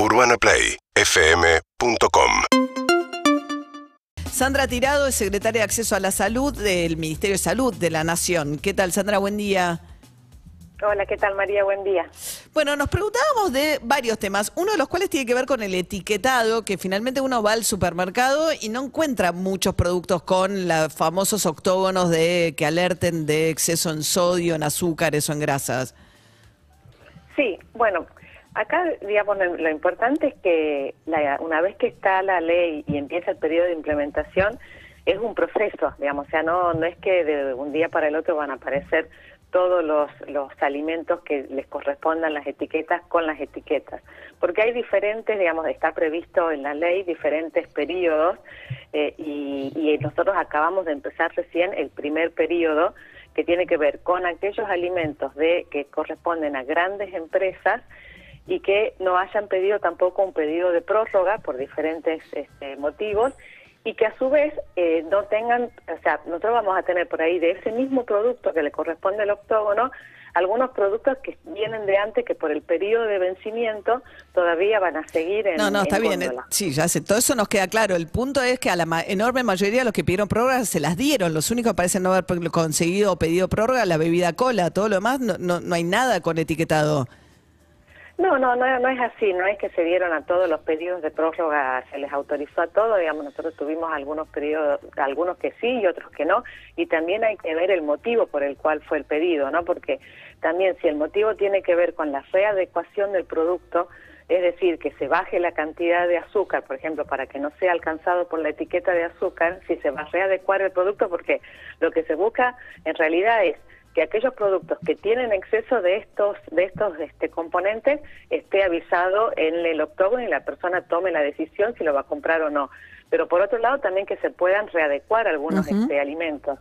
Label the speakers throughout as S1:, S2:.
S1: UrbanaPlayFM.com
S2: Sandra Tirado es secretaria de Acceso a la Salud del Ministerio de Salud de la Nación. ¿Qué tal, Sandra? Buen día.
S3: Hola, ¿qué tal María? Buen día.
S2: Bueno, nos preguntábamos de varios temas, uno de los cuales tiene que ver con el etiquetado, que finalmente uno va al supermercado y no encuentra muchos productos con los famosos octógonos de que alerten de exceso en sodio, en azúcares o en grasas.
S3: Sí, bueno, acá digamos lo importante es que una vez que está la ley y empieza el periodo de implementación, es un proceso, digamos, o sea, no, no es que de un día para el otro van a aparecer todos los, los alimentos que les correspondan las etiquetas con las etiquetas. Porque hay diferentes, digamos, está previsto en la ley diferentes periodos eh, y, y nosotros acabamos de empezar recién el primer periodo que tiene que ver con aquellos alimentos de que corresponden a grandes empresas y que no hayan pedido tampoco un pedido de prórroga por diferentes este, motivos y que a su vez eh, no tengan, o sea, nosotros vamos a tener por ahí de ese mismo producto que le corresponde al octógono, algunos productos que vienen de antes que por el periodo de vencimiento todavía van a seguir en
S2: No, no, está bien. Eh, sí, ya sé, todo eso nos queda claro. El punto es que a la enorme mayoría de los que pidieron prórroga se las dieron. Los únicos que parecen no haber conseguido o pedido prórroga, la bebida cola, todo lo demás, no, no, no hay nada con etiquetado.
S3: No, no, no, no es así, no es que se dieron a todos los pedidos de prórroga, se les autorizó a todos, digamos, nosotros tuvimos algunos periodos, algunos que sí y otros que no, y también hay que ver el motivo por el cual fue el pedido, ¿no? Porque también si el motivo tiene que ver con la readecuación del producto, es decir, que se baje la cantidad de azúcar, por ejemplo, para que no sea alcanzado por la etiqueta de azúcar, si se va a readecuar el producto, porque lo que se busca en realidad es que aquellos productos que tienen exceso de estos de estos este, componentes esté avisado en el octógono y la persona tome la decisión si lo va a comprar o no. Pero por otro lado también que se puedan readecuar algunos este, alimentos.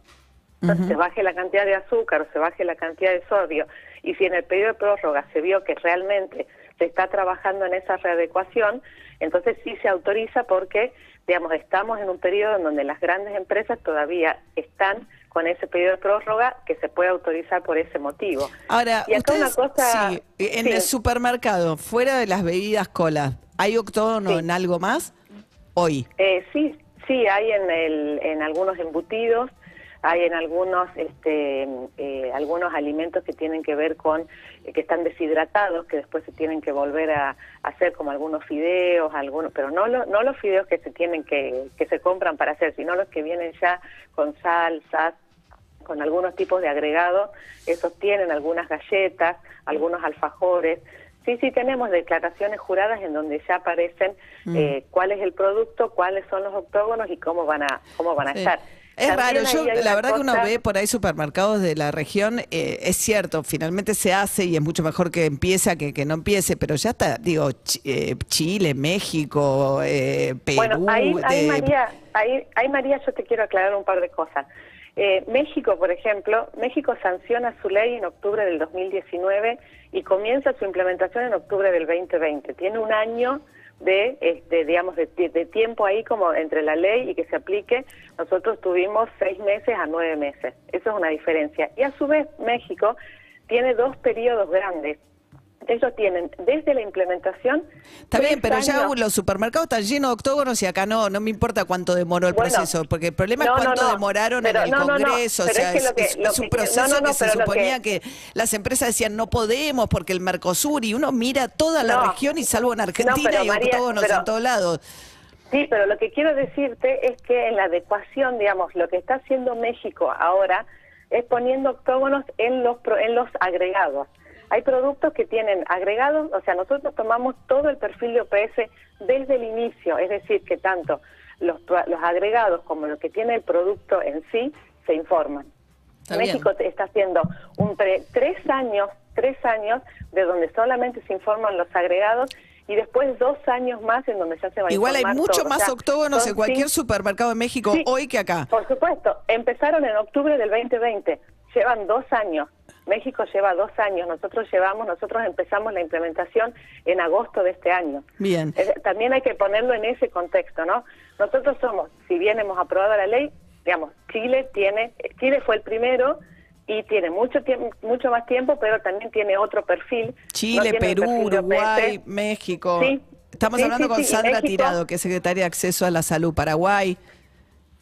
S3: Entonces, se baje la cantidad de azúcar se baje la cantidad de sodio y si en el periodo de prórroga se vio que realmente se está trabajando en esa readecuación, entonces sí se autoriza porque, digamos, estamos en un periodo en donde las grandes empresas todavía están con ese periodo de prórroga que se puede autorizar por ese motivo.
S2: Ahora, y una cosa, en el supermercado, fuera de las bebidas cola, ¿hay octógono en algo más hoy?
S3: Eh, sí, sí, hay en, el, en algunos embutidos, hay en algunos este, eh, algunos alimentos que tienen que ver con eh, que están deshidratados que después se tienen que volver a, hacer como algunos fideos algunos pero no no los fideos que se tienen que que se compran para hacer sino los que vienen ya con salsas con algunos tipos de agregados, esos tienen algunas galletas, algunos alfajores. Sí, sí tenemos declaraciones juradas en donde ya aparecen mm. eh, cuál es el producto, cuáles son los octógonos y cómo van a cómo van a estar.
S2: Es raro, yo la verdad que uno ve por ahí supermercados de la región, eh, es cierto, finalmente se hace y es mucho mejor que empiece que, que no empiece, pero ya está, digo, eh, Chile, México, Perú.
S3: Bueno, ahí, María, ahí, ahí María yo te quiero aclarar un par de cosas. Eh, México, por ejemplo, México sanciona su ley en octubre del 2019 y comienza su implementación en octubre del 2020. Tiene un año de, este, digamos, de, tiempo ahí como entre la ley y que se aplique. Nosotros tuvimos seis meses a nueve meses. Eso es una diferencia. Y a su vez, México tiene dos periodos grandes ellos tienen desde la implementación.
S2: Está bien, pero ya los supermercados están llenos de octógonos y acá no, no me importa cuánto demoró el proceso, porque el problema es cuánto demoraron en el Congreso. o sea, es, un proceso que, se suponía que... las empresas decían no podemos porque el Mercosur y uno mira toda la región y salvo en Argentina hay octógonos en todos lados.
S3: Sí, pero lo que quiero decirte es que en la adecuación, digamos, lo que está haciendo México ahora es poniendo octógonos en los en los agregados. Hay productos que tienen agregados, o sea, nosotros tomamos todo el perfil de OPS desde el inicio, es decir, que tanto los, los agregados como lo que tiene el producto en sí se informan. México está haciendo un tres años, tres años de donde solamente se informan los agregados y después dos años más en donde ya se va a
S2: Igual hay mucho más octógonos en cualquier supermercado de México hoy que acá.
S3: Por supuesto, empezaron en octubre del 2020, llevan dos años México lleva dos años, nosotros llevamos, nosotros empezamos la implementación en agosto de este año.
S2: Bien.
S3: también hay que ponerlo en ese contexto, ¿no? Nosotros somos, si bien hemos aprobado la ley, digamos, Chile tiene, Chile fue el primero y tiene mucho tiempo, mucho más tiempo, pero también tiene otro perfil.
S2: Chile, Perú, Uruguay, México.
S3: Sí,
S2: Estamos hablando con Sandra Tirado, que es secretaria de Acceso a la Salud, Paraguay.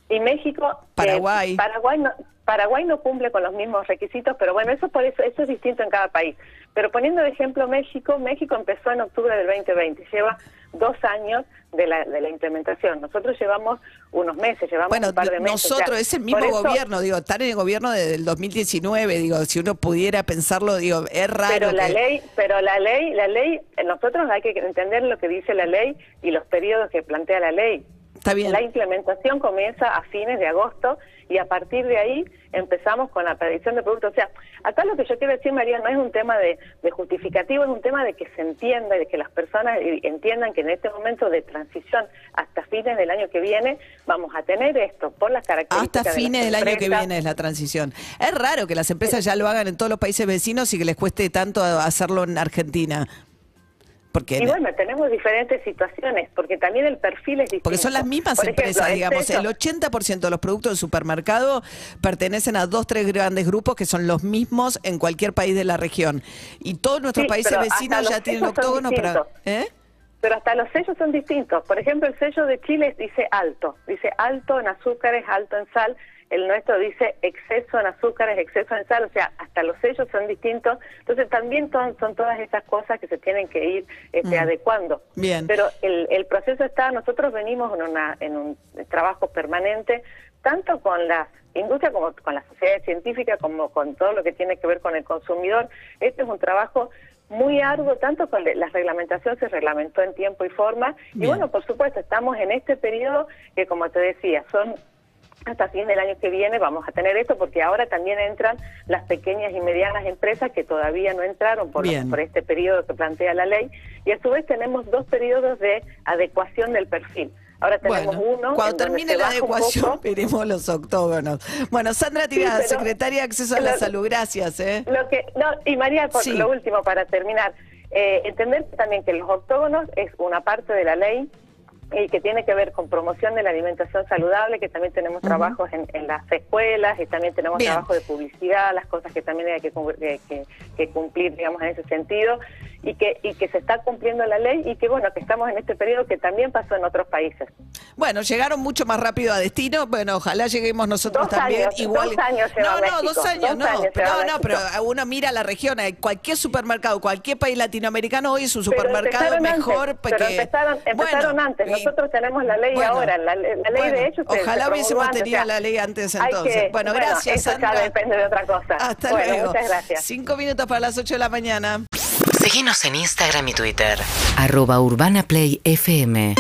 S3: Y México,
S2: Paraguay.
S3: Paraguay no, Paraguay no cumple con los mismos requisitos, pero bueno, eso por eso, eso es distinto en cada país. Pero poniendo de ejemplo México, México empezó en octubre del 2020, lleva dos años de la, de la implementación. Nosotros llevamos unos meses, llevamos un par de meses.
S2: Nosotros, es el mismo gobierno, digo, estar en el gobierno desde el 2019, digo, si uno pudiera pensarlo, digo, es raro.
S3: Pero la ley, pero la ley, la ley, nosotros hay que entender lo que dice la ley y los periodos que plantea la ley. La implementación comienza a fines de agosto y a partir de ahí empezamos con la predicción de productos. O sea, acá lo que yo quiero decir, María, no es un tema de, justificativo, es un tema de que se entienda y de que las personas entiendan que en este momento de transición hasta fines del año que viene vamos a tener esto por las características.
S2: Hasta fines del año que viene es la transición. Es raro que las empresas ya lo hagan en todos los países vecinos y que les cueste tanto hacerlo en Argentina
S3: y bueno, tenemos diferentes situaciones, porque también el perfil es distinto.
S2: Porque son las mismas empresas, digamos. El 80% de los productos del supermercado pertenecen a dos, tres grandes grupos que son los mismos en cualquier país de la región. Y todos nuestros países vecinos ya tienen octógono para... ¿eh?
S3: Pero hasta los sellos son distintos. Por ejemplo, el sello de Chile dice alto. Dice alto en azúcares, alto en sal el nuestro dice exceso en azúcares, exceso en sal, o sea, hasta los sellos son distintos. Entonces también son, son todas esas cosas que se tienen que ir este, mm. adecuando.
S2: Bien.
S3: Pero el, el proceso está, nosotros venimos en, una, en un trabajo permanente, tanto con la industria como con la sociedad científica, como con todo lo que tiene que ver con el consumidor. Este es un trabajo muy arduo, tanto con la reglamentación se reglamentó en tiempo y forma, y bueno, por supuesto, estamos en este periodo que, como te decía, son hasta fin del año que viene vamos a tener esto porque ahora también entran las pequeñas y medianas empresas que todavía no entraron por, por este periodo que plantea la ley. Y a su vez tenemos dos periodos de adecuación del perfil. Ahora tenemos uno.
S2: Cuando termine la adecuación, veremos los octógonos. Bueno, Sandra Tirada, secretaria de Acceso a la Salud, gracias. ¿eh?
S3: Lo que, no, y María, por lo último, para terminar, eh, entender también que los octógonos es una parte de la ley y que tiene que ver con promoción de la alimentación saludable, que también tenemos trabajos en, las escuelas y también tenemos trabajo de publicidad, las cosas que también hay que, que, cumplir, digamos, en ese sentido, y que, y que se está cumpliendo la ley y que, bueno, que estamos en este periodo que también pasó en otros países.
S2: Bueno, llegaron mucho más rápido a destino, bueno, ojalá lleguemos nosotros también. igual.
S3: Dos años
S2: no, no, dos años, no, no, no, pero uno mira la región, cualquier supermercado, cualquier país latinoamericano hoy es un supermercado mejor.
S3: porque, pero empezaron, empezaron antes nosotros tenemos la ley ahora, la, ley de hecho.
S2: Ojalá hubiésemos tenido la ley antes entonces. bueno, gracias.
S3: Eso ya depende de otra cosa.
S2: Hasta luego. Muchas gracias. Cinco minutos para las ocho de la mañana.
S1: Síguenos en Instagram y Twitter. Arroba Urbana Play FM.